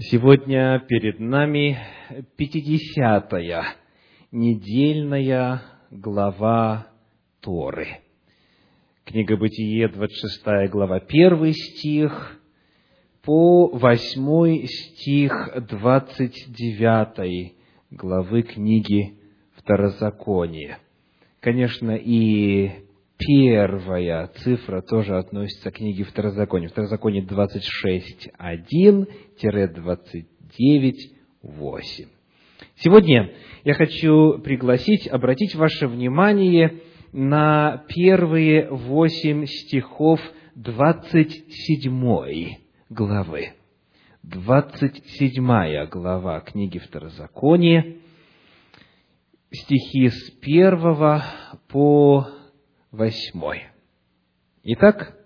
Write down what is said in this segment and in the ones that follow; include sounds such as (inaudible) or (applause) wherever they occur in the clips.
Сегодня перед нами пятидесятая недельная глава Торы. Книга Бытие, 26 глава, 1 стих по 8 стих 29 главы книги Второзакония. Конечно, и первая цифра тоже относится к книге Второзакония. Второзаконие 26.1-29.8. Сегодня я хочу пригласить, обратить ваше внимание на первые восемь стихов 27 главы. 27 глава книги Второзакония, стихи с первого по восьмой. Итак,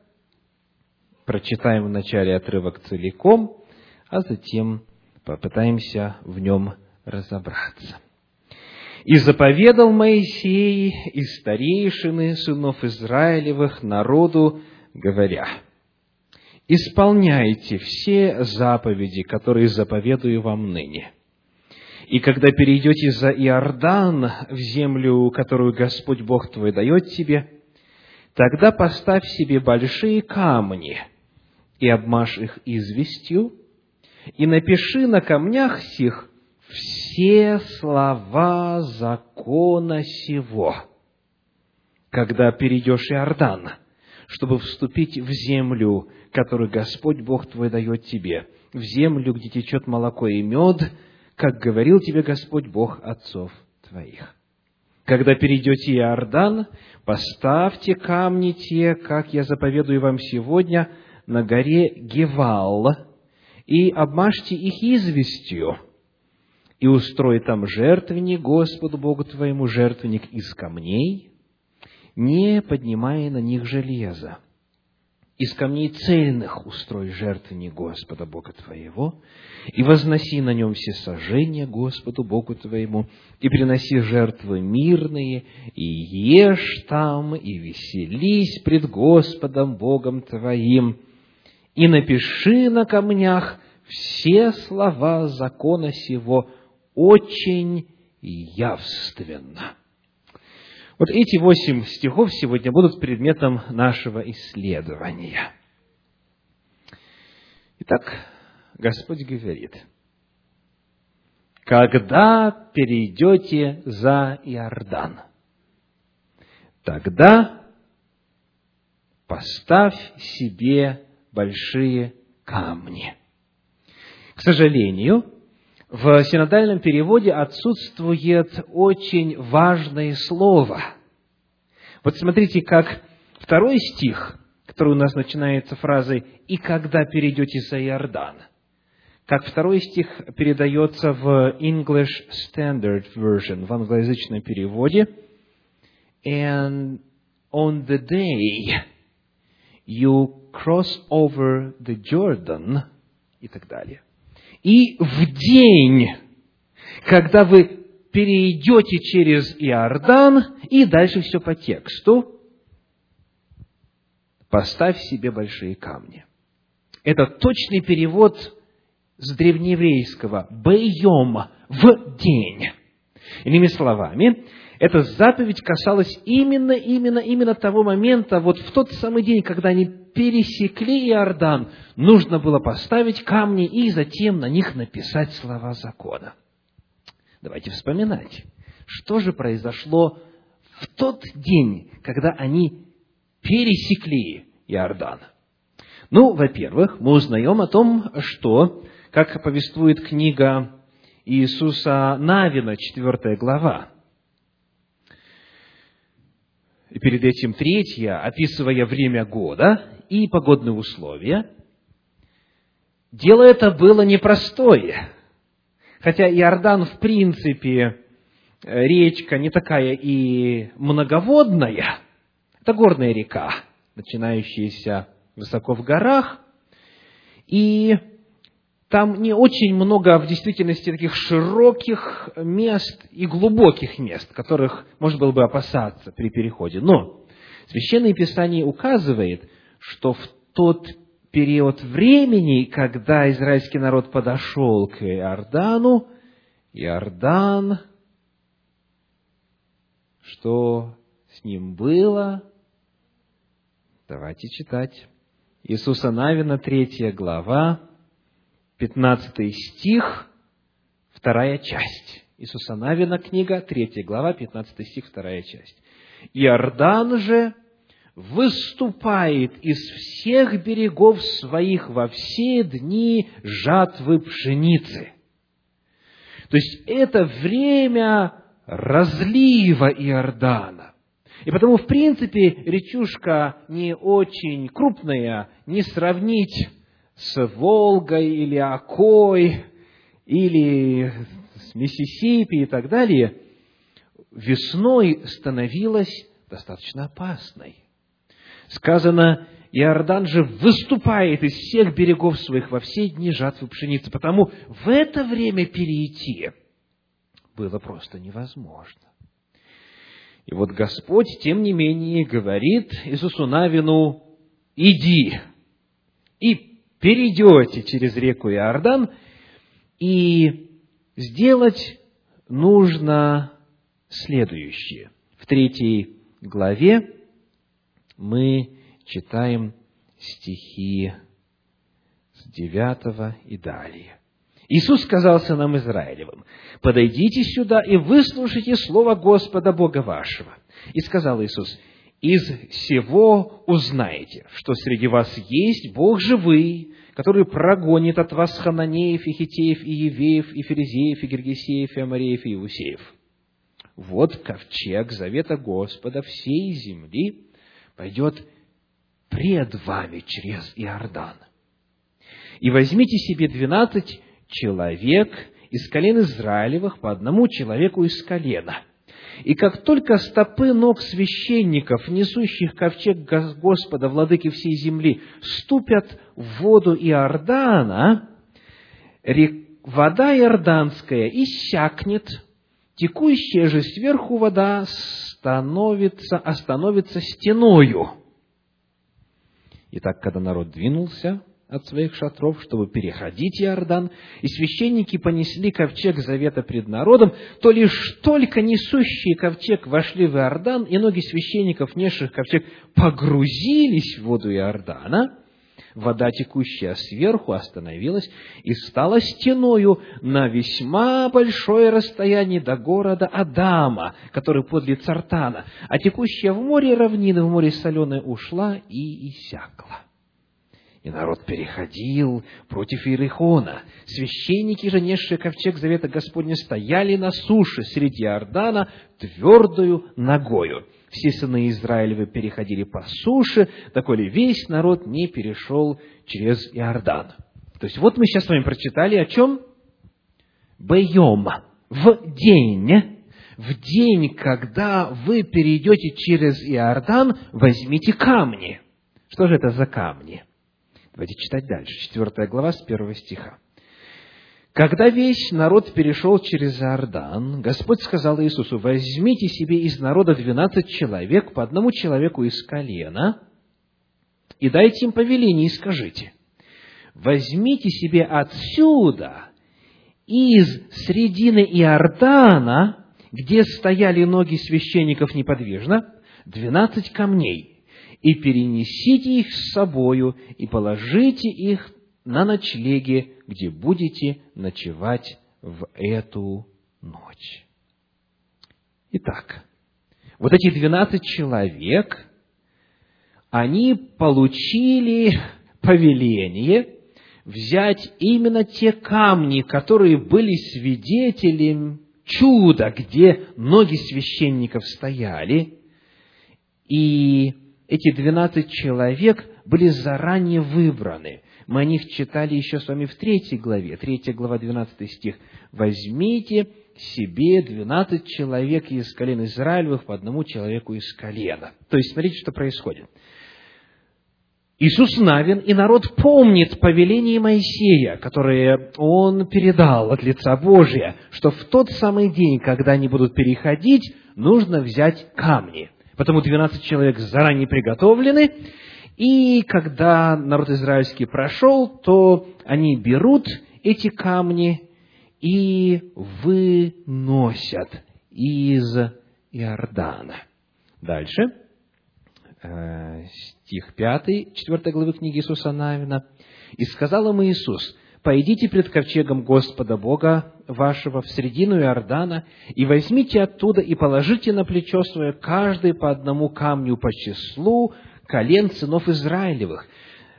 прочитаем вначале отрывок целиком, а затем попытаемся в нем разобраться. «И заповедал Моисей и старейшины сынов Израилевых народу, говоря, «Исполняйте все заповеди, которые заповедую вам ныне» И когда перейдете за Иордан в землю, которую Господь Бог твой дает тебе, тогда поставь себе большие камни и обмажь их известью, и напиши на камнях сих все слова закона сего, когда перейдешь Иордан, чтобы вступить в землю, которую Господь Бог твой дает тебе, в землю, где течет молоко и мед, как говорил тебе Господь Бог отцов твоих. Когда перейдете Иордан, поставьте камни те, как я заповедую вам сегодня, на горе Гевал, и обмажьте их известью, и устрой там жертвенник Господу Богу твоему, жертвенник из камней, не поднимая на них железа из камней цельных устрой жертвенник Господа Бога твоего, и возноси на нем все сожжения Господу Богу твоему, и приноси жертвы мирные, и ешь там, и веселись пред Господом Богом твоим, и напиши на камнях все слова закона сего очень явственно. Вот эти восемь стихов сегодня будут предметом нашего исследования. Итак, Господь говорит, когда перейдете за Иордан, тогда поставь себе большие камни. К сожалению, в синодальном переводе отсутствует очень важное слово. Вот смотрите, как второй стих, который у нас начинается фразой «И когда перейдете за Иордан», как второй стих передается в English Standard Version, в англоязычном переводе, «And on the day you cross over the Jordan» и так далее – и в день, когда вы перейдете через Иордан, и дальше все по тексту, поставь себе большие камни. Это точный перевод с древнееврейского «бейом» – в день. Иными словами, эта заповедь касалась именно, именно, именно того момента, вот в тот самый день, когда они пересекли Иордан, нужно было поставить камни и затем на них написать слова закона. Давайте вспоминать, что же произошло в тот день, когда они пересекли Иордан. Ну, во-первых, мы узнаем о том, что, как повествует книга Иисуса Навина, 4 глава, и перед этим третья, описывая время года и погодные условия, дело это было непростое. Хотя Иордан, в принципе, речка не такая и многоводная, это горная река, начинающаяся высоко в горах, и там не очень много в действительности таких широких мест и глубоких мест, которых можно было бы опасаться при переходе. Но Священное Писание указывает, что в тот период времени, когда израильский народ подошел к Иордану, Иордан, что с ним было? Давайте читать. Иисуса Навина, третья глава, пятнадцатый стих, вторая часть. Иисуса Навина, книга, третья глава, пятнадцатый стих, вторая часть. Иордан же выступает из всех берегов своих во все дни жатвы пшеницы. То есть это время разлива Иордана. И потому, в принципе, речушка не очень крупная, не сравнить с Волгой или Окой, или с Миссисипи и так далее, весной становилась достаточно опасной. Сказано, Иордан же выступает из всех берегов своих во все дни жатвы пшеницы, потому в это время перейти было просто невозможно. И вот Господь, тем не менее, говорит Иисусу Навину, иди, и перейдете через реку Иордан, и сделать нужно следующее. В третьей главе мы читаем стихи с девятого и далее. Иисус сказал сынам Израилевым, «Подойдите сюда и выслушайте слово Господа Бога вашего». И сказал Иисус, «Из всего узнаете, что среди вас есть Бог живый, который прогонит от вас хананеев, и хитеев, и евеев, и ферезеев, и гергесеев, и амареев, и иусеев. Вот ковчег завета Господа всей земли пойдет пред вами через Иордан. И возьмите себе двенадцать человек из колен Израилевых по одному человеку из колена. И как только стопы ног священников, несущих ковчег Господа, владыки всей земли, ступят в воду Иордана, вода иорданская иссякнет, текущая же сверху вода становится, остановится стеною. Итак, когда народ двинулся от своих шатров, чтобы переходить Иордан, и священники понесли ковчег завета пред народом, то лишь только несущие ковчег вошли в Иордан, и ноги священников, несших ковчег, погрузились в воду Иордана, вода, текущая сверху, остановилась и стала стеною на весьма большое расстояние до города Адама, который подле Цартана, а текущая в море равнина, в море соленое ушла и иссякла. И народ переходил против Иерихона. Священники же, ковчег Завета Господня, стояли на суше среди Иордана твердую ногою все сыны Израилевы переходили по суше, доколе весь народ не перешел через Иордан. То есть вот мы сейчас с вами прочитали о чем? Бейом. В день, в день, когда вы перейдете через Иордан, возьмите камни. Что же это за камни? Давайте читать дальше. Четвертая глава с первого стиха. Когда весь народ перешел через Иордан, Господь сказал Иисусу, возьмите себе из народа двенадцать человек, по одному человеку из колена, и дайте им повеление, и скажите, возьмите себе отсюда, из средины Иордана, где стояли ноги священников неподвижно, двенадцать камней, и перенесите их с собою, и положите их на ночлеге, где будете ночевать в эту ночь. Итак, вот эти двенадцать человек, они получили повеление взять именно те камни, которые были свидетелем чуда, где ноги священников стояли, и эти двенадцать человек были заранее выбраны. Мы о них читали еще с вами в третьей главе, третья глава, двенадцатый стих. «Возьмите себе двенадцать человек из колен Израилевых по одному человеку из колена». То есть, смотрите, что происходит. Иисус Навин и народ помнит повеление Моисея, которое он передал от лица Божия, что в тот самый день, когда они будут переходить, нужно взять камни. Потому двенадцать человек заранее приготовлены, И когда народ израильский прошел, то они берут эти камни и выносят из Иордана. Дальше. Э, стих 5, 4 главы книги Иисуса Навина. «И сказал им Иисус, «Пойдите пред ковчегом Господа Бога вашего в середину Иордана, и возьмите оттуда и положите на плечо свое каждый по одному камню по числу колен сынов Израилевых,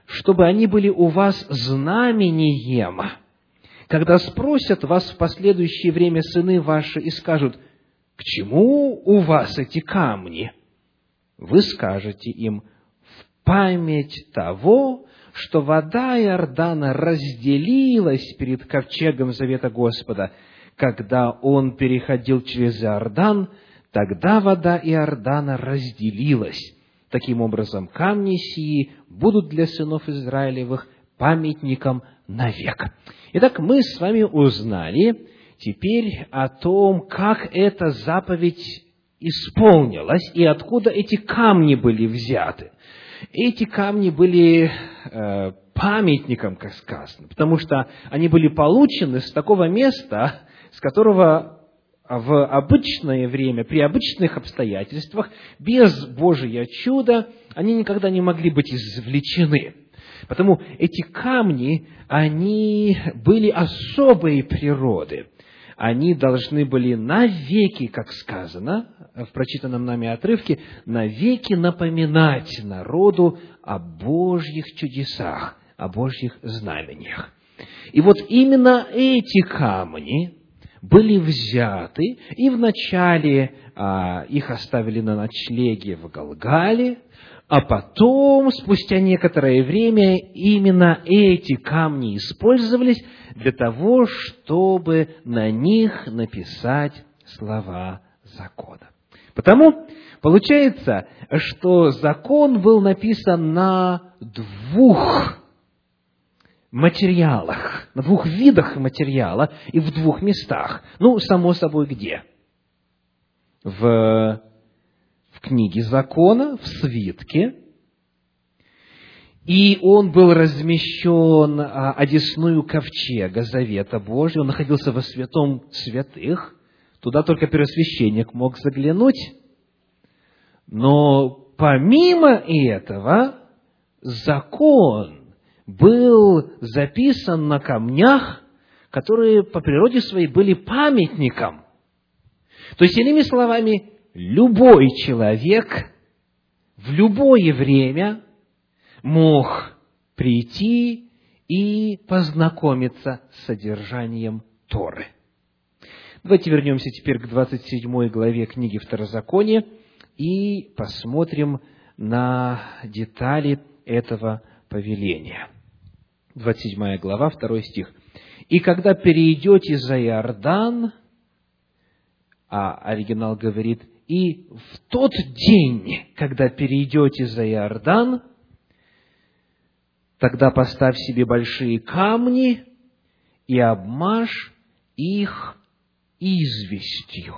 чтобы они были у вас знамением, когда спросят вас в последующее время сыны ваши и скажут, «К чему у вас эти камни?» Вы скажете им, «В память того, что вода Иордана разделилась перед ковчегом завета Господа, когда он переходил через Иордан, тогда вода Иордана разделилась. Таким образом, камни сии будут для сынов Израилевых памятником навек. Итак, мы с вами узнали теперь о том, как эта заповедь исполнилась и откуда эти камни были взяты эти камни были э, памятником, как сказано, потому что они были получены с такого места, с которого в обычное время, при обычных обстоятельствах, без Божия чуда, они никогда не могли быть извлечены. Потому эти камни, они были особой природы они должны были навеки, как сказано в прочитанном нами отрывке, навеки напоминать народу о Божьих чудесах, о Божьих знамениях. И вот именно эти камни были взяты, и вначале а, их оставили на ночлеге в Галгале, а потом, спустя некоторое время, именно эти камни использовались для того, чтобы на них написать слова закона. Потому получается, что закон был написан на двух материалах, на двух видах материала и в двух местах. Ну, само собой, где? В, в книге закона, в свитке, и он был размещен а, одесную ковчега Завета Божьего, он находился во святом святых, туда только первосвященник мог заглянуть, но помимо этого закон был записан на камнях, которые по природе своей были памятником. То есть, иными словами, любой человек в любое время – мог прийти и познакомиться с содержанием Торы. Давайте вернемся теперь к 27 главе книги Второзакония и посмотрим на детали этого повеления. 27 глава, 2 стих. «И когда перейдете за Иордан, а оригинал говорит, и в тот день, когда перейдете за Иордан, Тогда поставь себе большие камни и обмажь их известью.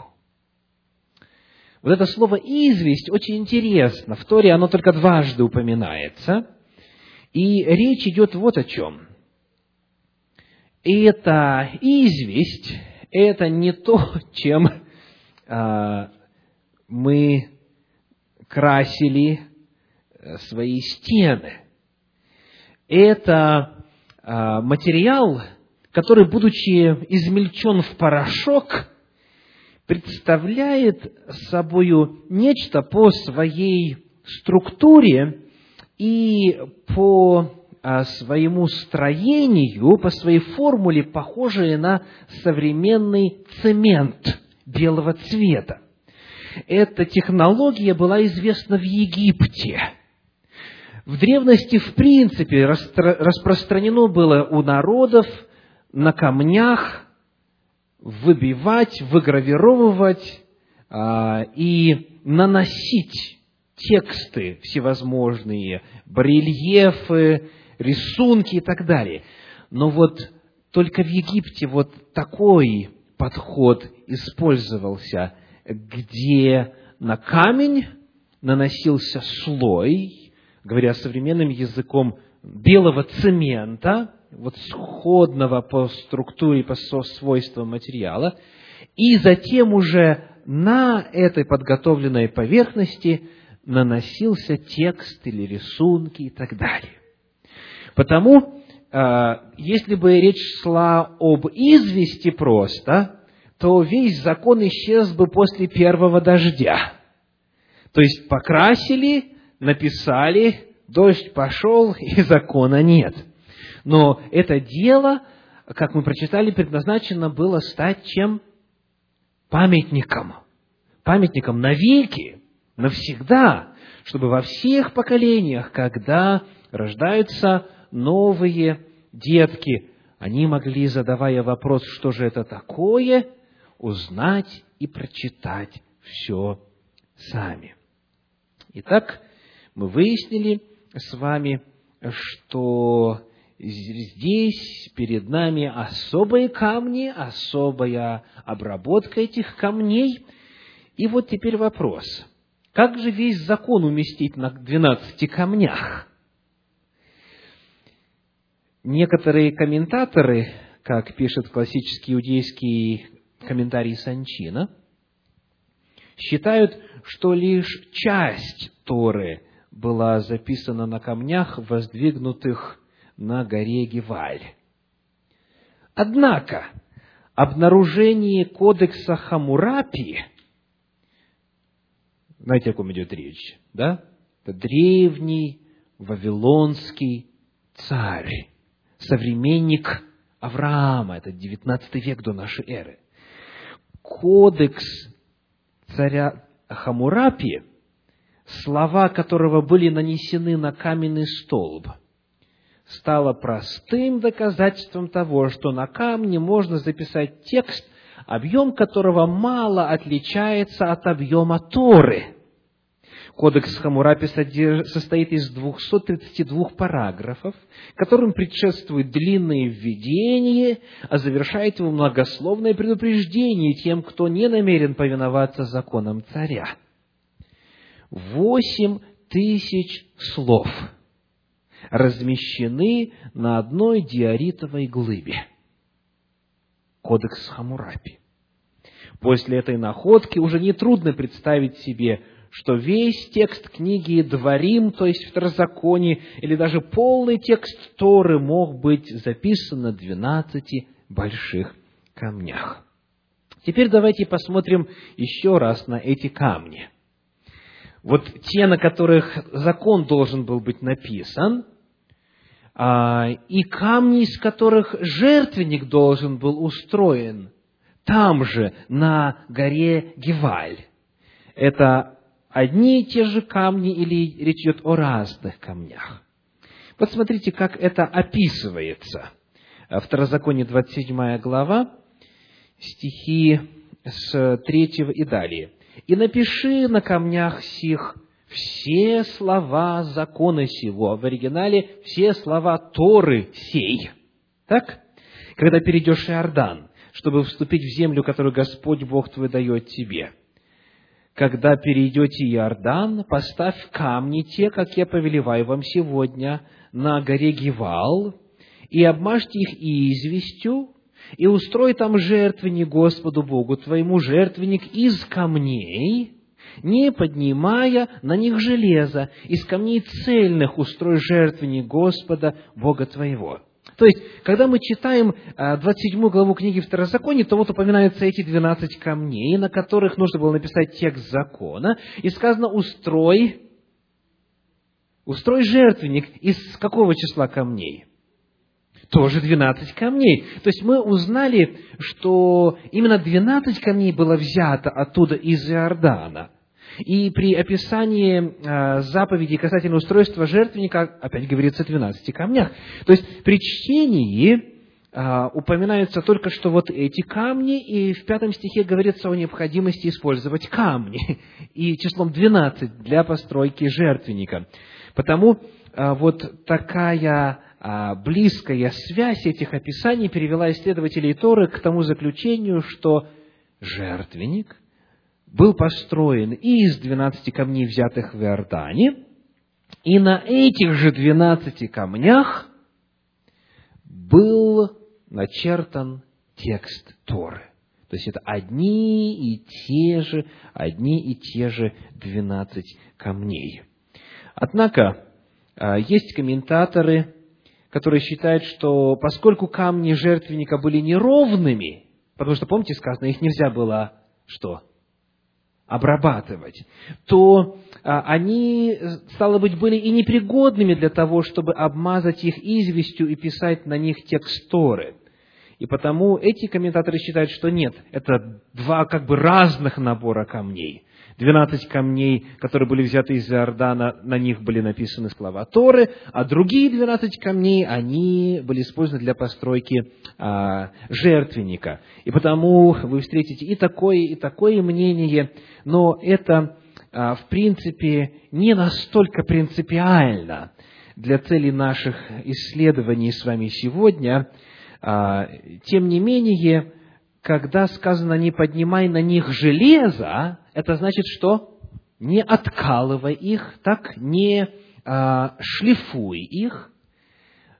Вот это слово «известь» очень интересно. В Торе оно только дважды упоминается. И речь идет вот о чем. И эта известь – это не то, (laughs) чем а, мы красили э, свои стены – это а, материал, который, будучи измельчен в порошок, представляет собою нечто по своей структуре и по а, своему строению, по своей формуле, похожее на современный цемент белого цвета. Эта технология была известна в Египте – в древности, в принципе, распространено было у народов на камнях выбивать, выгравировывать а, и наносить тексты всевозможные, барельефы, рисунки и так далее. Но вот только в Египте вот такой подход использовался, где на камень наносился слой говоря современным языком, белого цемента, вот сходного по структуре, по свойствам материала, и затем уже на этой подготовленной поверхности наносился текст или рисунки и так далее. Потому, а, если бы речь шла об извести просто, то весь закон исчез бы после первого дождя. То есть покрасили, написали, дождь пошел, (laughs) и закона нет. Но это дело, как мы прочитали, предназначено было стать чем? Памятником. Памятником навеки, навсегда, чтобы во всех поколениях, когда рождаются новые детки, они могли, задавая вопрос, что же это такое, узнать и прочитать все сами. Итак, мы выяснили с вами, что здесь перед нами особые камни, особая обработка этих камней. И вот теперь вопрос. Как же весь закон уместить на двенадцати камнях? Некоторые комментаторы, как пишет классический иудейский комментарий Санчина, считают, что лишь часть Торы была записана на камнях, воздвигнутых на горе Геваль. Однако, обнаружение кодекса Хамурапи, знаете, о ком идет речь, да? Это древний вавилонский царь, современник Авраама, это 19 век до нашей эры. Кодекс царя Хамурапи, слова которого были нанесены на каменный столб – стало простым доказательством того, что на камне можно записать текст, объем которого мало отличается от объема Торы. Кодекс Хамурапи состоит из 232 параграфов, которым предшествует длинное введение, а завершает его многословное предупреждение тем, кто не намерен повиноваться законам царя. Восемь тысяч слов – размещены на одной диоритовой глыбе. Кодекс Хамурапи. После этой находки уже нетрудно представить себе, что весь текст книги Дворим, то есть Второзаконие, или даже полный текст Торы мог быть записан на двенадцати больших камнях. Теперь давайте посмотрим еще раз на эти камни. Вот те, на которых закон должен был быть написан, а, и камни, из которых жертвенник должен был устроен, там же, на горе Геваль. Это одни и те же камни или речь идет о разных камнях? Посмотрите, как это описывается. Второзаконие 27 глава, стихи с 3 и далее. «И напиши на камнях сих все слова закона сего, в оригинале все слова Торы сей. Так? Когда перейдешь Иордан, чтобы вступить в землю, которую Господь Бог твой дает тебе. Когда перейдете Иордан, поставь камни те, как я повелеваю вам сегодня, на горе Гивал, и обмажьте их известью, и устрой там жертвенник Господу Богу твоему, жертвенник из камней, не поднимая на них железа, из камней цельных устрой жертвенник Господа, Бога твоего». То есть, когда мы читаем 27 а, главу книги Второзакония, то вот упоминаются эти 12 камней, на которых нужно было написать текст закона, и сказано «устрой», «устрой жертвенник» из какого числа камней? Тоже 12 камней. То есть мы узнали, что именно 12 камней было взято оттуда из Иордана. И при описании а, заповедей касательно устройства жертвенника опять говорится о 12 камнях. То есть при чтении а, упоминаются только что вот эти камни, и в пятом стихе говорится о необходимости использовать камни, (laughs) и числом 12 для постройки жертвенника. Потому а, вот такая близкая связь этих описаний перевела исследователей Торы к тому заключению, что жертвенник – был построен из двенадцати камней, взятых в Иордане, И на этих же двенадцати камнях был начертан текст Торы. То есть это одни и те же, одни и те же двенадцать камней. Однако, а, есть комментаторы, которые считают, что поскольку камни жертвенника были неровными, потому что, помните, сказано, их нельзя было что? Обрабатывать, то а, они, стало быть, были и непригодными для того, чтобы обмазать их известью и писать на них текстуры. И потому эти комментаторы считают, что нет, это два как бы разных набора камней. Двенадцать камней, которые были взяты из Иордана, на них были написаны слова Торы, а другие двенадцать камней, они были использованы для постройки а, жертвенника. И потому вы встретите и такое, и такое мнение, но это, а, в принципе, не настолько принципиально для целей наших исследований с вами сегодня. А, тем не менее, когда сказано «не поднимай на них железо», это значит что? Не откалывай их, так, не а, шлифуй их,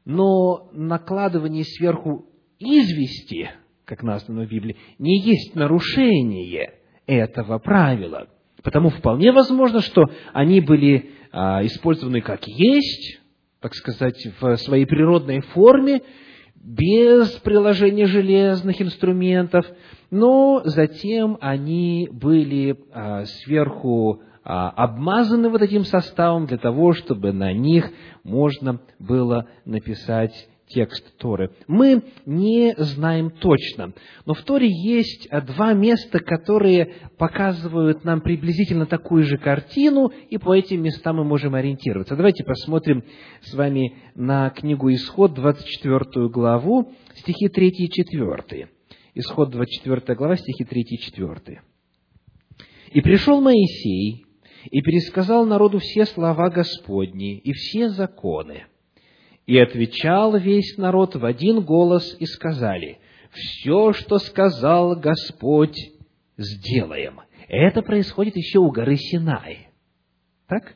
но накладывание сверху извести, как названо в Библии, не есть нарушение этого правила. Потому вполне возможно, что они были а, использованы как есть, так сказать, в своей природной форме, без приложения железных инструментов, но затем они были а, сверху а, обмазаны вот этим составом для того, чтобы на них можно было написать текст Торы. Мы не знаем точно, но в Торе есть два места, которые показывают нам приблизительно такую же картину, и по этим местам мы можем ориентироваться. Давайте посмотрим с вами на книгу Исход, 24 главу, стихи 3 и 4. Исход, 24 глава, стихи 3 и 4. «И пришел Моисей, и пересказал народу все слова Господни и все законы, и отвечал весь народ в один голос и сказали, «Все, что сказал Господь, сделаем». Это происходит еще у горы Синай. Так?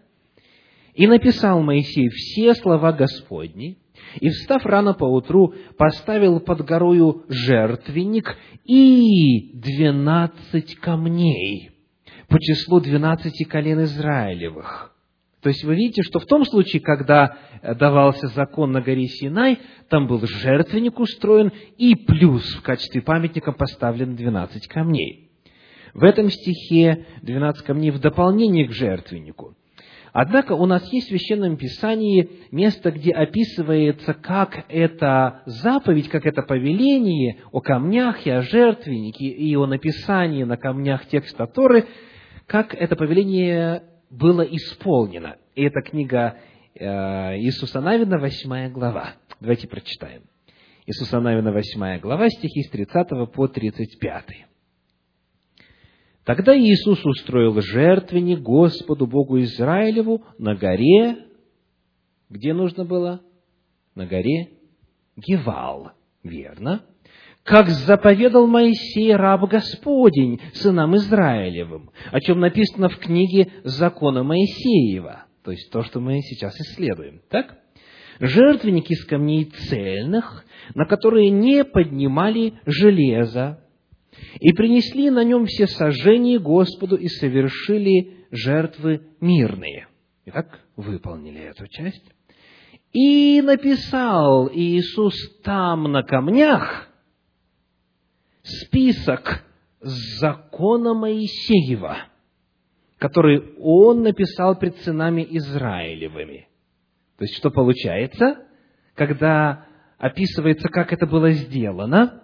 И написал Моисей все слова Господни, и, встав рано поутру, поставил под горою жертвенник и двенадцать камней по числу двенадцати колен Израилевых, то есть вы видите, что в том случае, когда э, давался закон на горе Синай, там был жертвенник устроен, и плюс в качестве памятника поставлено 12 камней. В этом стихе 12 камней в дополнение к жертвеннику. Однако у нас есть в Священном Писании место, где описывается, как это заповедь, как это повеление о камнях и о жертвеннике, и о написании на камнях текста Торы, как это повеление было исполнено. И это книга э, Иисуса Навина, 8 глава. Давайте прочитаем. Иисуса Навина, 8 глава, стихи с 30 по 35. Тогда Иисус устроил жертвенник Господу Богу Израилеву на горе, где нужно было? На горе Гевал, верно? Как заповедал Моисей, раб Господень, сынам Израилевым, о чем написано в книге закона Моисеева, то есть то, что мы сейчас исследуем. Так? Жертвенник из камней цельных, на которые не поднимали железо, и принесли на нем все сожжения Господу и совершили жертвы мирные. Итак, выполнили эту часть. И написал Иисус там на камнях список закона Моисеева, который он написал пред сынами Израилевыми. То есть, что получается, когда описывается, как это было сделано,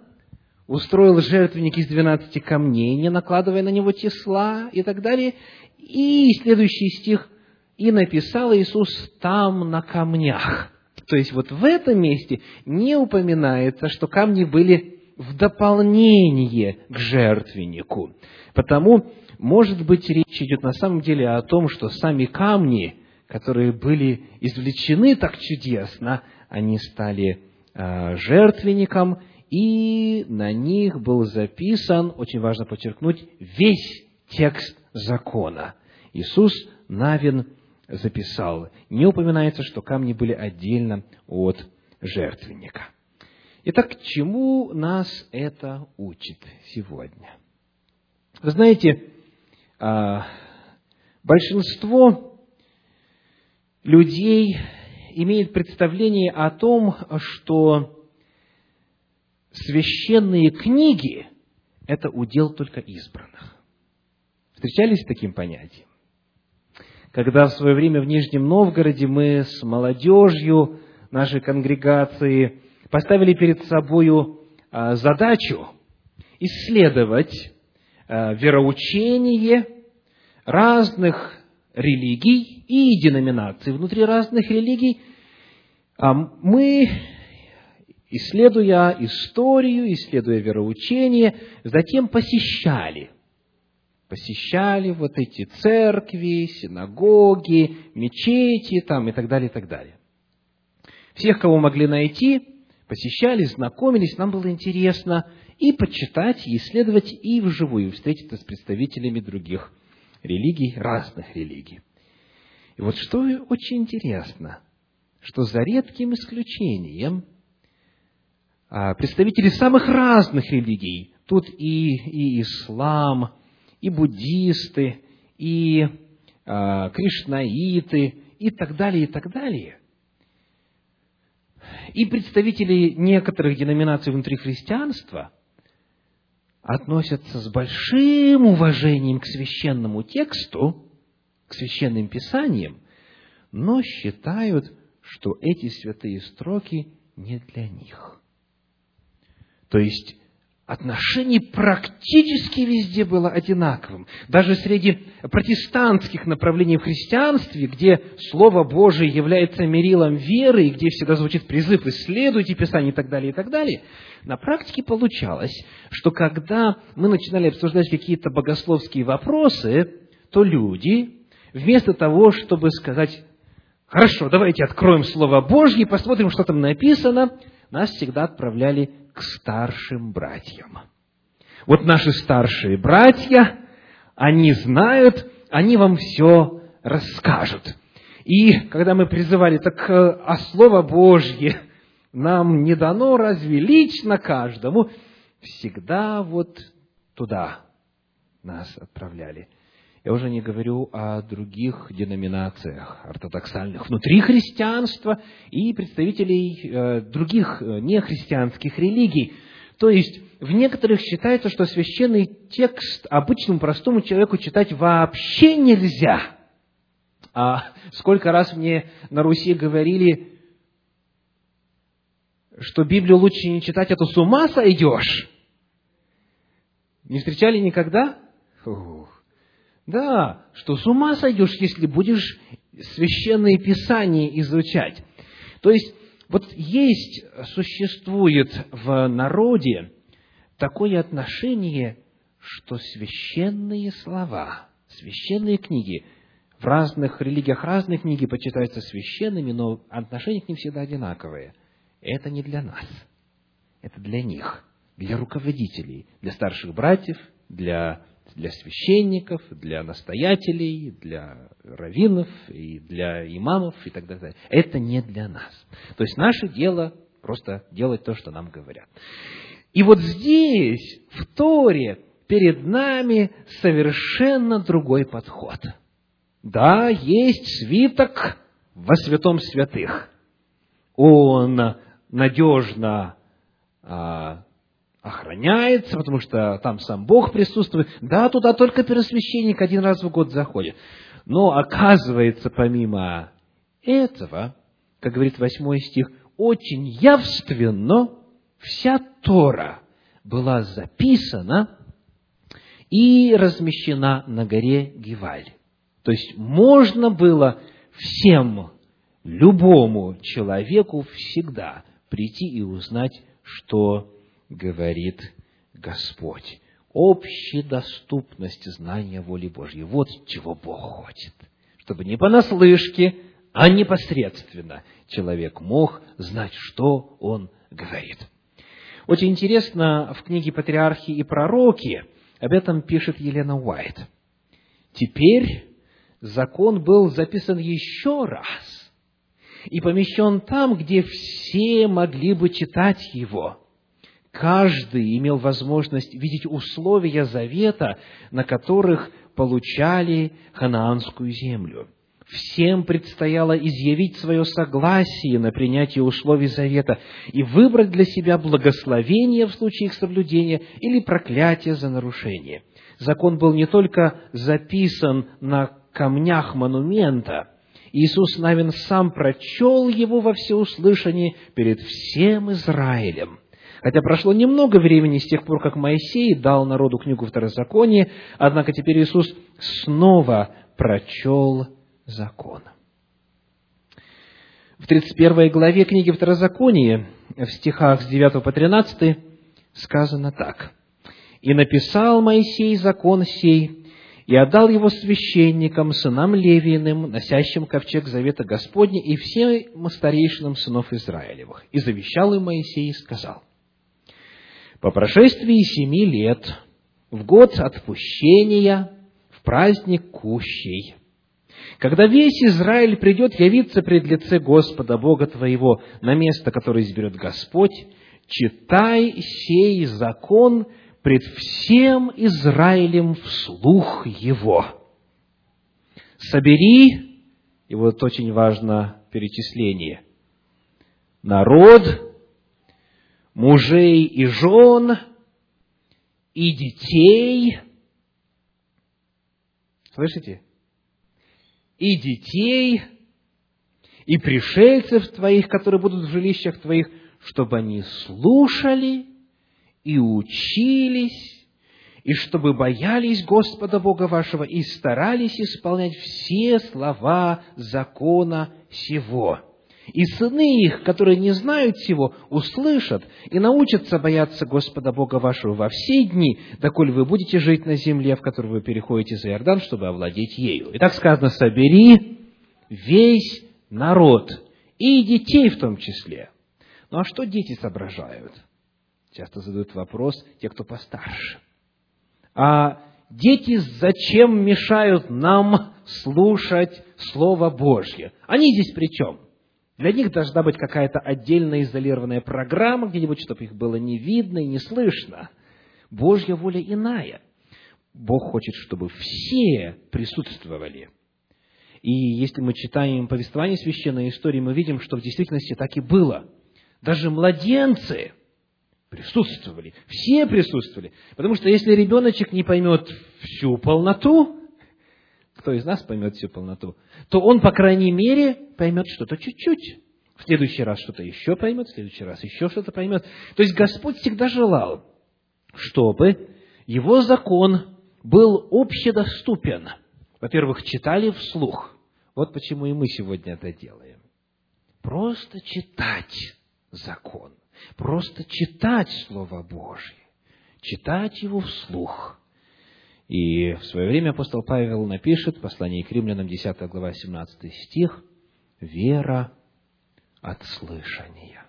устроил жертвенник из двенадцати камней, не накладывая на него тесла и так далее, и следующий стих, и написал Иисус там на камнях. То есть, вот в этом месте не упоминается, что камни были в дополнение к жертвеннику. Потому, может быть, речь идет на самом деле о том, что сами камни, которые были извлечены так чудесно, они стали э, жертвенником, и на них был записан, очень важно подчеркнуть, весь текст закона. Иисус Навин записал. Не упоминается, что камни были отдельно от жертвенника. Итак, к чему нас это учит сегодня? Вы знаете, а, большинство людей имеет представление о том, что священные книги – это удел только избранных. Встречались с таким понятием? Когда в свое время в Нижнем Новгороде мы с молодежью нашей конгрегации поставили перед собою а, задачу исследовать а, вероучение разных религий и деноминаций внутри разных религий, а мы, исследуя историю, исследуя вероучение, затем посещали посещали вот эти церкви, синагоги, мечети там и так далее, и так далее. Всех, кого могли найти, посещали, знакомились, нам было интересно и почитать, и исследовать, и вживую встретиться с представителями других религий, разных религий. И вот что очень интересно, что за редким исключением а, представители самых разных религий, тут и, и ислам, и буддисты, и э, кришнаиты, и так далее, и так далее. И представители некоторых деноминаций внутри христианства относятся с большим уважением к священному тексту, к священным писаниям, но считают, что эти святые строки не для них. То есть, отношение практически везде было одинаковым. Даже среди протестантских направлений в христианстве, где Слово Божие является мерилом веры, и где всегда звучит призыв «исследуйте Писание» и так далее, и так далее, на практике получалось, что когда мы начинали обсуждать какие-то богословские вопросы, то люди, вместо того, чтобы сказать «хорошо, давайте откроем Слово Божье и посмотрим, что там написано», нас всегда отправляли к старшим братьям. Вот наши старшие братья, они знают, они вам все расскажут. И когда мы призывали, так э, а Слово Божье нам не дано разве лично каждому, всегда вот туда нас отправляли. Я уже не говорю о других деноминациях ортодоксальных внутри христианства и представителей э, других э, нехристианских религий. То есть, в некоторых считается, что священный текст обычному простому человеку читать вообще нельзя. А сколько раз мне на Руси говорили, что Библию лучше не читать, а то с ума сойдешь. Не встречали никогда? Фух. Да, что с ума сойдешь, если будешь священные писания изучать. То есть, вот есть, существует в народе такое отношение, что священные слова, священные книги, в разных религиях разные книги почитаются священными, но отношение к ним всегда одинаковое. Это не для нас, это для них, для руководителей, для старших братьев, для для священников, для настоятелей, для раввинов и для имамов и так далее. Это не для нас. То есть наше дело просто делать то, что нам говорят. И вот здесь, в Торе, перед нами совершенно другой подход. Да, есть свиток во святом святых. Он надежно а, охраняется, потому что там сам Бог присутствует. Да, туда только первосвященник один раз в год заходит. Но оказывается, помимо этого, как говорит восьмой стих, очень явственно вся Тора была записана и размещена на горе Гиваль. То есть можно было всем, любому человеку всегда прийти и узнать, что говорит Господь. Общедоступность знания воли Божьей. Вот чего Бог хочет. Чтобы не понаслышке, а непосредственно человек мог знать, что он говорит. Очень интересно, в книге «Патриархи и пророки» об этом пишет Елена Уайт. Теперь закон был записан еще раз и помещен там, где все могли бы читать его. Каждый имел возможность видеть условия завета, на которых получали ханаанскую землю. Всем предстояло изъявить свое согласие на принятие условий завета и выбрать для себя благословение в случае их соблюдения или проклятие за нарушение. Закон был не только записан на камнях монумента, Иисус Навин сам прочел его во всеуслышание перед всем Израилем. Хотя прошло немного времени с тех пор, как Моисей дал народу книгу Второзакония, однако теперь Иисус снова прочел закон. В 31 главе книги Второзакония, в стихах с 9 по 13, сказано так. «И написал Моисей закон сей, и отдал его священникам, сынам Левиным, носящим ковчег завета Господня, и всем старейшинам сынов Израилевых. И завещал им Моисей и сказал, «По прошествии семи лет, в год отпущения, в праздник кущей, когда весь Израиль придет явиться пред лице Господа Бога твоего на место, которое изберет Господь, читай сей закон пред всем Израилем вслух его. Собери, и вот очень важно перечисление, народ, мужей и жен, и детей. Слышите? И детей, и пришельцев твоих, которые будут в жилищах твоих, чтобы они слушали и учились, и чтобы боялись Господа Бога вашего и старались исполнять все слова закона сего. И сыны их, которые не знают всего, услышат и научатся бояться Господа Бога вашего во все дни, доколе вы будете жить на земле, в которой вы переходите за Иордан, чтобы овладеть ею. И так сказано, собери весь народ, и детей в том числе. Ну а что дети соображают? Часто задают вопрос те, кто постарше. А дети зачем мешают нам слушать Слово Божье? Они здесь при чем? Для них должна быть какая-то отдельная изолированная программа где-нибудь, чтобы их было не видно и не слышно. Божья воля иная. Бог хочет, чтобы все присутствовали. И если мы читаем повествование священной истории, мы видим, что в действительности так и было. Даже младенцы присутствовали. Все присутствовали. Потому что если ребеночек не поймет всю полноту, кто из нас поймет всю полноту, то он, по крайней мере, поймет что-то чуть-чуть. В следующий раз что-то еще поймет, в следующий раз еще что-то поймет. То есть Господь всегда желал, чтобы Его закон был общедоступен. Во-первых, читали вслух. Вот почему и мы сегодня это делаем. Просто читать закон – Просто читать Слово Божье, читать его вслух. И в свое время апостол Павел напишет в послании к римлянам, 10 глава, 17 стих, «Вера от слышания».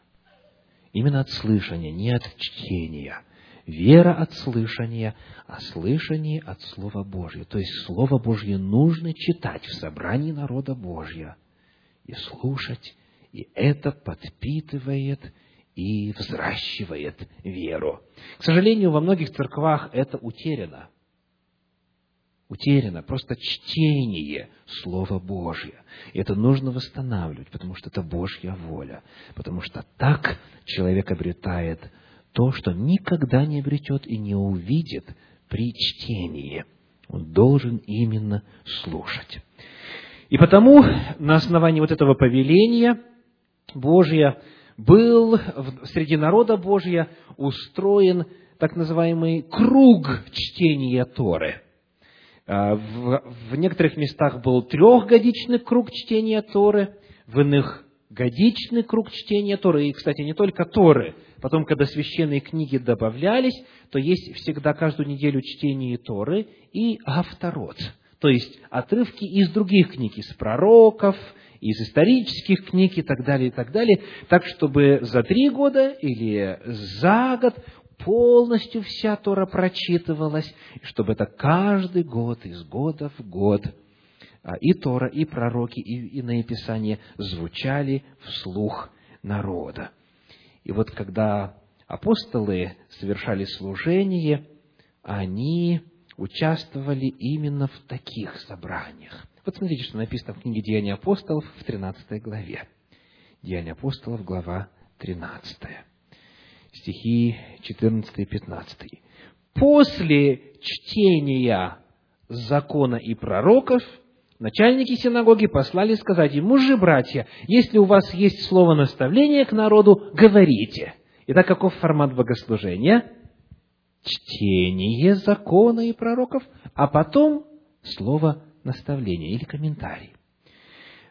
Именно от слышания, не от чтения. Вера от слышания, а слышание от Слова Божьего. То есть Слово Божье нужно читать в собрании народа Божьего и слушать, и это подпитывает и взращивает веру. К сожалению, во многих церквах это утеряно. Утеряно просто чтение Слова Божьего. И это нужно восстанавливать, потому что это Божья воля. Потому что так человек обретает то, что никогда не обретет и не увидит при чтении. Он должен именно слушать. И потому на основании вот этого повеления Божья был среди народа Божья устроен так называемый круг чтения Торы. А, в, некоторых местах был трехгодичный круг чтения Торы, в иных годичный круг чтения Торы. И, кстати, не только Торы. Потом, когда священные книги добавлялись, то есть всегда каждую неделю чтение Торы и авторот. То есть отрывки из других книг, из пророков, из исторических книг и так далее, и так далее, так, чтобы за три года или за год полностью вся Тора прочитывалась, чтобы это каждый год, из года в год а, и Тора, и пророки, и иные писания звучали вслух народа. И вот когда апостолы совершали служение, они участвовали именно в таких собраниях. Вот смотрите, что написано в книге Деяния апостолов в 13 главе. Деяния апостолов, глава 13. Стихи 14 и 15. «После чтения закона и пророков – Начальники синагоги послали сказать им, мужи, братья, если у вас есть слово наставления к народу, говорите. Итак, каков формат богослужения? Чтение закона и пророков, а потом слово наставления или комментарий.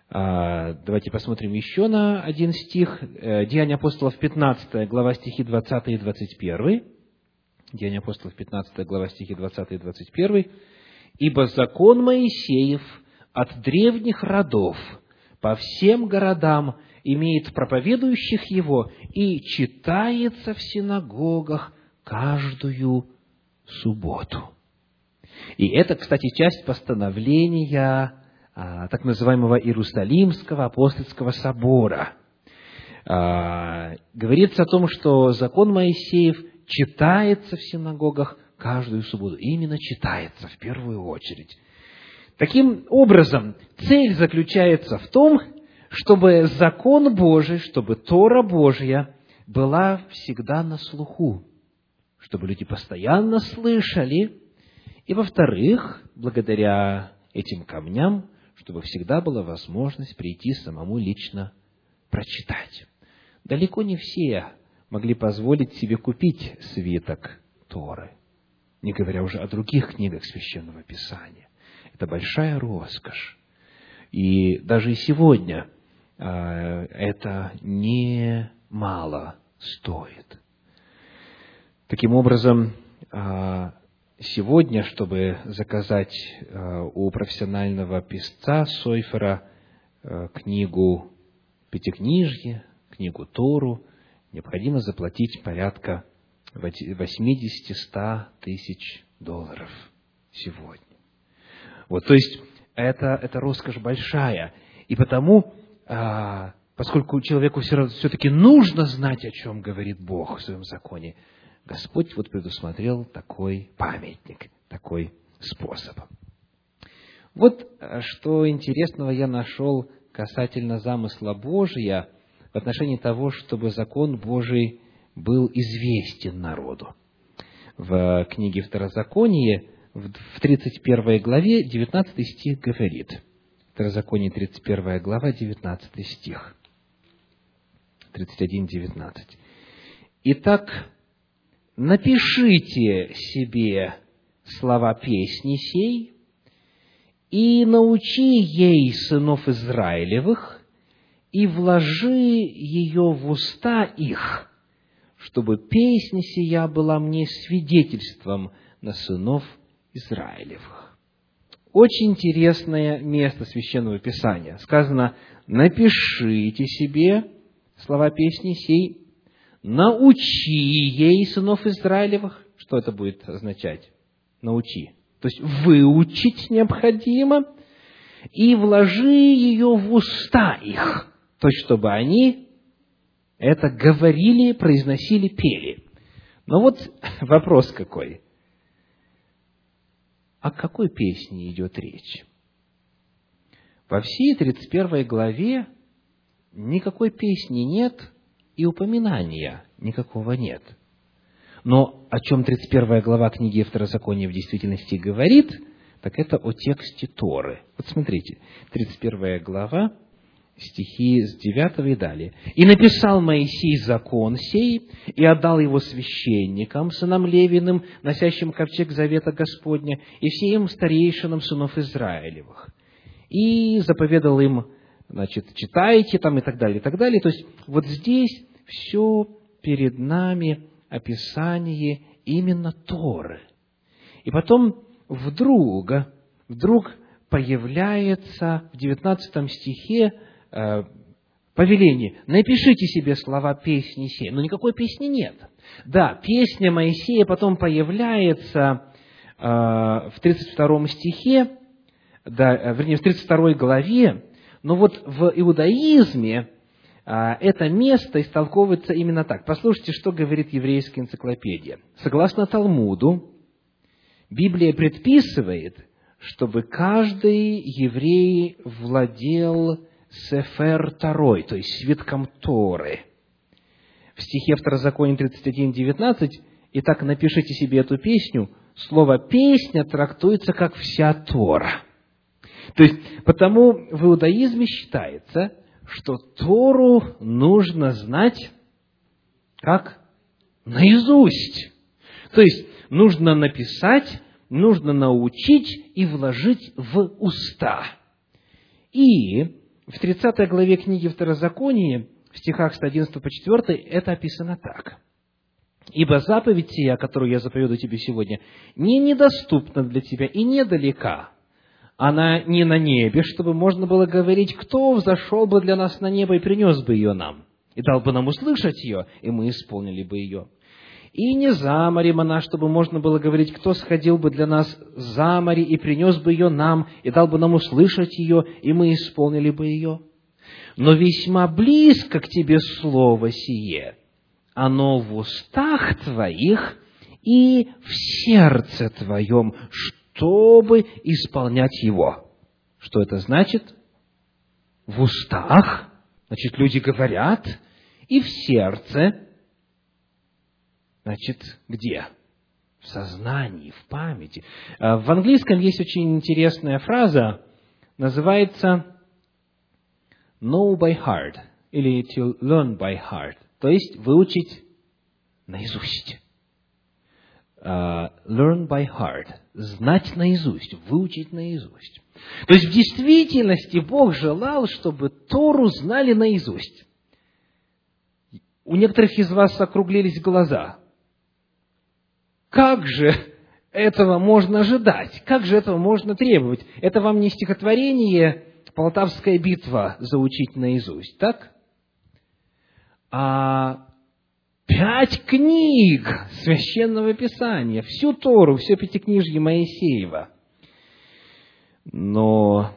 А, давайте посмотрим еще на один стих. Э, Деяния апостолов, 15 глава, стихи 20 и 21. Деяния апостолов, 15 глава, стихи 20 и 21. «Ибо закон Моисеев – от древних родов по всем городам имеет проповедующих его и читается в синагогах каждую субботу. И это, кстати, часть постановления так называемого Иерусалимского апостольского собора. А, говорится о том, что закон Моисеев читается в синагогах каждую субботу. Именно читается в первую очередь. Таким образом, цель заключается в том, чтобы закон Божий, чтобы Тора Божья была всегда на слуху, чтобы люди постоянно слышали, и, во-вторых, благодаря этим камням, чтобы всегда была возможность прийти самому лично прочитать. Далеко не все могли позволить себе купить свиток Торы, не говоря уже о других книгах Священного Писания. Это большая роскошь. И даже и сегодня а, это не мало стоит. Таким образом, а, сегодня, чтобы заказать а, у профессионального писца Сойфера книгу Пятикнижье, книгу Тору, необходимо заплатить порядка 80-100 тысяч долларов сегодня. Вот, то есть, это, это роскошь большая. И потому, а, поскольку человеку все, все-таки нужно знать, о чем говорит Бог в своем законе, Господь вот предусмотрел такой памятник, такой способ. Вот а, что интересного я нашел касательно замысла Божия в отношении того, чтобы закон Божий был известен народу. В книге Второзаконие в 31 главе 19 стих говорит. Второзаконие 31 глава, 19 стих. 31-19. Итак, напишите себе слова песни сей и научи ей сынов Израилевых и вложи ее в уста их, чтобы песня сия была мне свидетельством на сынов Израилевых. Очень интересное место Священного Писания. Сказано, напишите себе слова песни сей, научи ей сынов Израилевых. Что это будет означать? Научи. То есть выучить необходимо и вложи ее в уста их, то есть чтобы они это говорили, произносили, пели. Но вот (laughs) вопрос какой о какой песне идет речь? Во всей 31 главе никакой песни нет и упоминания никакого нет. Но о чем 31 глава книги Второзакония в действительности говорит, так это о тексте Торы. Вот смотрите, 31 глава, стихи с 9 и далее. «И написал Моисей закон сей, и отдал его священникам, сынам Левиным, носящим ковчег завета Господня, и всем старейшинам сынов Израилевых. И заповедал им, значит, читайте там и так далее, и так далее. То есть, вот здесь все перед нами описание именно Торы. И потом вдруг, вдруг появляется в 19 стихе Э, повеление, напишите себе слова песни сей. Но никакой песни нет. Да, песня Моисея потом появляется э, в 32 стихе, да, вернее, в 32 главе, но вот в иудаизме это место истолковывается именно так. Послушайте, что говорит еврейская энциклопедия. Согласно Талмуду, Библия предписывает, чтобы каждый еврей владел Сефер Тарой, то есть свитком Торы. В стихе Второзакония 31.19 «Итак, напишите себе эту песню», слово «песня» трактуется как «вся Тора». То есть, потому в иудаизме считается, что Тору нужно знать как? Наизусть. То есть, нужно написать, нужно научить и вложить в уста. И в 30 главе книги Второзакония, в стихах с 11 по 4, это описано так. «Ибо заповедь сия, которую я заповедую тебе сегодня, не недоступна для тебя и недалека, она не на небе, чтобы можно было говорить, кто взошел бы для нас на небо и принес бы ее нам, и дал бы нам услышать ее, и мы исполнили бы ее. И не за морем она, чтобы можно было говорить, кто сходил бы для нас за море и принес бы ее нам, и дал бы нам услышать ее, и мы исполнили бы ее. Но весьма близко к тебе слово сие, оно в устах твоих и в сердце твоем, чтобы исполнять его. Что это значит? В устах, значит, люди говорят, и в сердце, значит, где? В сознании, в памяти. А, в английском есть очень интересная фраза, называется know by heart, или to learn by heart, то есть выучить наизусть. Uh, learn by heart, знать наизусть, выучить наизусть. То есть в действительности Бог желал, чтобы Тору знали наизусть. У некоторых из вас округлились глаза. Как же этого можно ожидать? Как же этого можно требовать? Это вам не стихотворение «Полтавская битва» заучить наизусть, так? А пять книг Священного Писания, всю Тору, все пятикнижье Моисеева. Но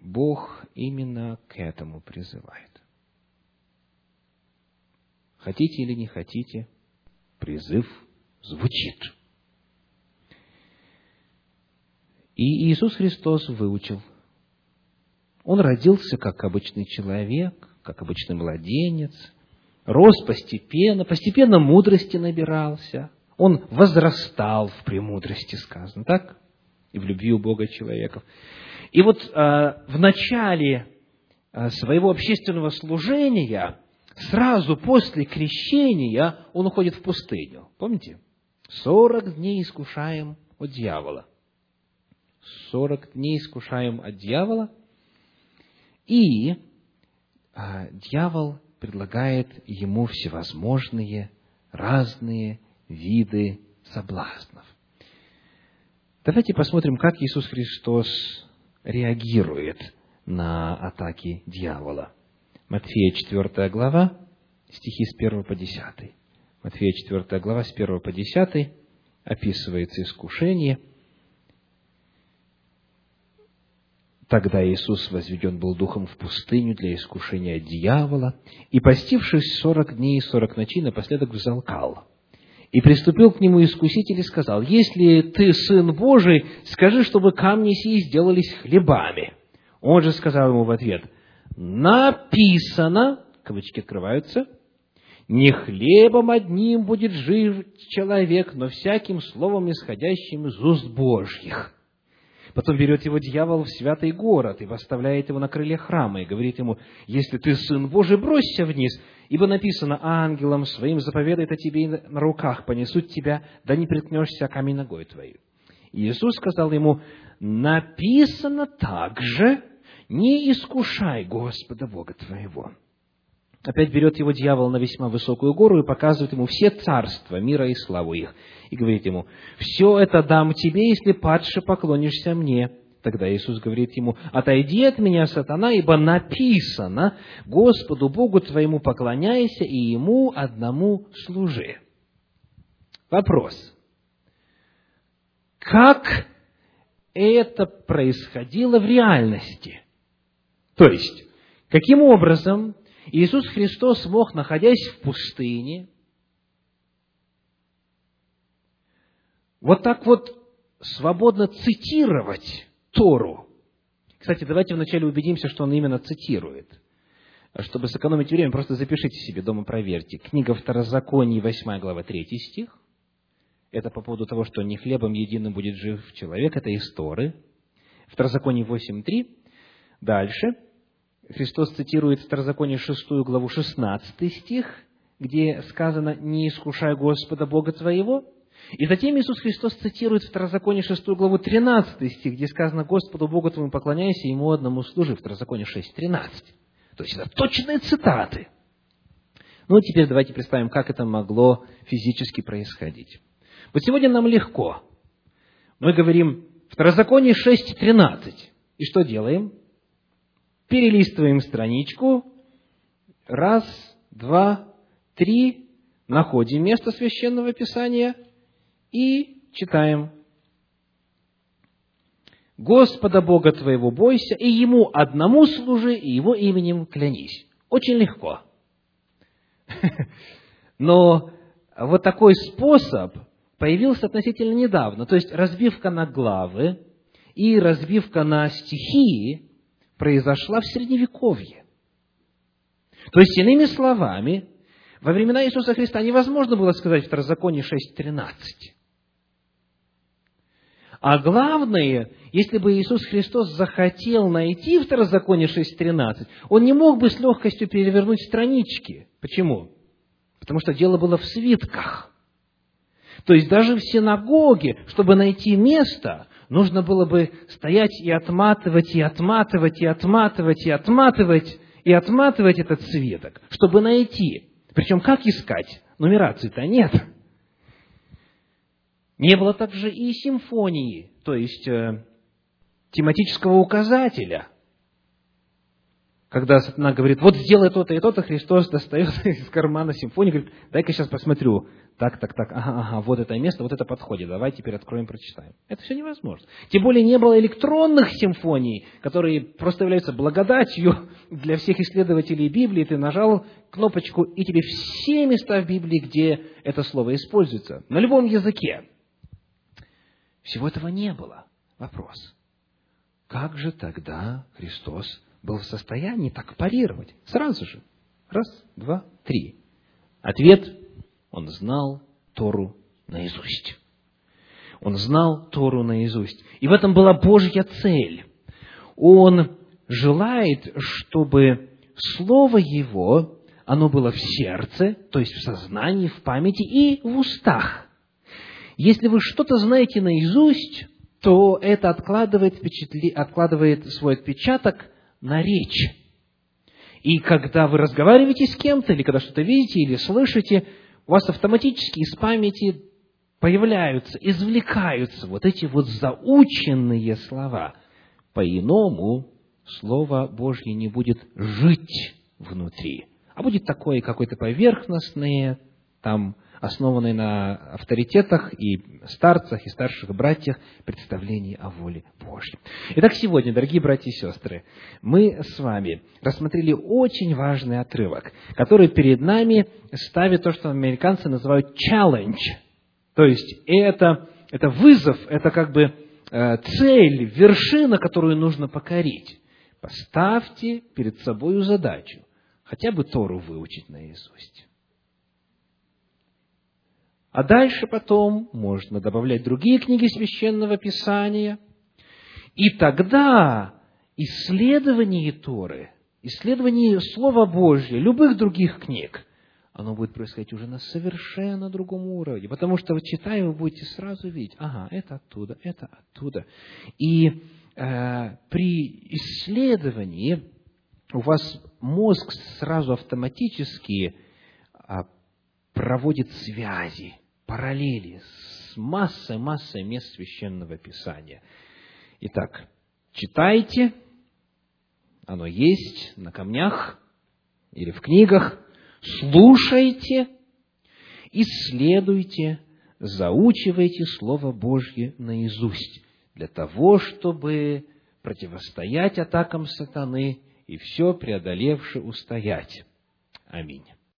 Бог именно к этому призывает. Хотите или не хотите, призыв звучит. И Иисус Христос выучил. Он родился как обычный человек, как обычный младенец – рос постепенно, постепенно мудрости набирался. Он возрастал в премудрости, сказано, так? И в любви у Бога человеков. И вот э, в начале э, своего общественного служения, сразу после крещения, он уходит в пустыню. Помните? Сорок дней искушаем от дьявола. Сорок дней искушаем от дьявола. И э, дьявол предлагает ему всевозможные разные виды соблазнов. Давайте посмотрим, как Иисус Христос реагирует на атаки дьявола. Матфея 4 глава, стихи с 1 по 10. Матфея 4 глава, с 1 по 10 описывается искушение – Тогда Иисус возведен был духом в пустыню для искушения дьявола, и, постившись сорок дней и сорок ночей, напоследок взалкал. И приступил к нему искуситель и сказал, «Если ты Сын Божий, скажи, чтобы камни сии сделались хлебами». Он же сказал ему в ответ, «Написано», кавычки открываются, «Не хлебом одним будет жив человек, но всяким словом, исходящим из уст Божьих». Потом берет его дьявол в святый город и восставляет его на крыле храма и говорит ему, если ты сын Божий, бросься вниз, ибо написано, ангелом своим заповедает о тебе на руках понесут тебя, да не приткнешься камень ногой твоей. И Иисус сказал ему, написано также, не искушай Господа Бога твоего. Опять берет его дьявол на весьма высокую гору и показывает ему все царства мира и славу их. И говорит ему, все это дам тебе, если падше поклонишься мне. Тогда Иисус говорит ему, отойди от меня, сатана, ибо написано, Господу Богу твоему поклоняйся и Ему одному служи. Вопрос. Как это происходило в реальности. То есть, каким образом Иисус Христос мог, находясь в пустыне, вот так вот свободно цитировать Тору. Кстати, давайте вначале убедимся, что он именно цитирует. Чтобы сэкономить время, просто запишите себе дома, проверьте. Книга Второзаконий, 8 глава, 3 стих. Это по поводу того, что не хлебом единым будет жив человек, это из Торы. Второзаконие 8.3. Дальше. Христос цитирует Второзаконие 6 главу 16 стих, где сказано «Не искушай Господа Бога твоего». И затем Иисус Христос цитирует Второзаконие 6 главу 13 стих, где сказано «Господу Богу твоему поклоняйся, Ему одному служи». Второзаконие 6, 13. То есть это точные цитаты. Ну, теперь давайте представим, как это могло физически происходить. Вот сегодня нам легко. Мы говорим Второзаконие 6.13. И что делаем? Перелистываем страничку. Раз, два, три. Находим место священного писания и читаем. Господа Бога твоего бойся, и Ему одному служи, и Его именем клянись. Очень легко. (laughs) Но вот такой способ появился относительно недавно. То есть разбивка на главы и разбивка на стихии произошла в Средневековье. То есть, иными словами, во времена Иисуса Христа невозможно было сказать Второзаконие 6.13. А главное, если бы Иисус Христос захотел найти Второзаконие 6.13, Он не мог бы с легкостью перевернуть странички. Почему? Потому что дело было в свитках. То есть даже в синагоге, чтобы найти место, нужно было бы стоять и отматывать, и отматывать, и отматывать, и отматывать, и отматывать этот свиток, чтобы найти. Причем как искать? Нумерации-то нет. Не было также и симфонии, то есть э, тематического указателя. Когда сатана говорит, вот сделай то-то и то-то, Христос достает (laughs) из кармана симфонию, говорит, дай-ка сейчас посмотрю. Так, так, так, ага, ага, вот это место, вот это подходит, давай теперь откроем, прочитаем. Это все невозможно. Тем более не было электронных симфоний, которые просто являются благодатью (laughs) для всех исследователей Библии. Ты нажал кнопочку, и тебе все места в Библии, где это слово используется, на любом языке. Всего этого не было. Вопрос. Как же тогда Христос был в состоянии так парировать? Сразу же. Раз, два, три. Ответ – он знал Тору наизусть. Он знал Тору наизусть. И в этом была Божья цель. Он желает, чтобы Слово Его, оно было в сердце, то есть в сознании, в памяти и в устах. Если вы что-то знаете наизусть, то это откладывает, впечатли... откладывает свой отпечаток на речь. И когда вы разговариваете с кем-то, или когда что-то видите, или слышите, у вас автоматически из памяти появляются, извлекаются вот эти вот заученные слова. По-иному Слово Божье не будет жить внутри, а будет такое какое-то поверхностное, там основанной на авторитетах и старцах, и старших братьях представлений о воле Божьей. Итак, сегодня, дорогие братья и сестры, мы с вами рассмотрели очень важный отрывок, который перед нами ставит то, что американцы называют challenge. То есть это, это вызов, это как бы э, цель, вершина, которую нужно покорить. Поставьте перед собой задачу хотя бы Тору выучить наизусть. А дальше потом можно добавлять другие книги священного писания. И тогда исследование Торы, исследование Слова Божьего, любых других книг, оно будет происходить уже на совершенно другом уровне. Потому что, читая, вы будете сразу видеть, ага, это оттуда, это оттуда. И э, при исследовании у вас мозг сразу автоматически э, проводит связи параллели с массой-массой мест Священного Писания. Итак, читайте, оно есть на камнях или в книгах, слушайте, исследуйте, заучивайте Слово Божье наизусть. для того, чтобы противостоять атакам сатаны и все преодолевши устоять. Аминь.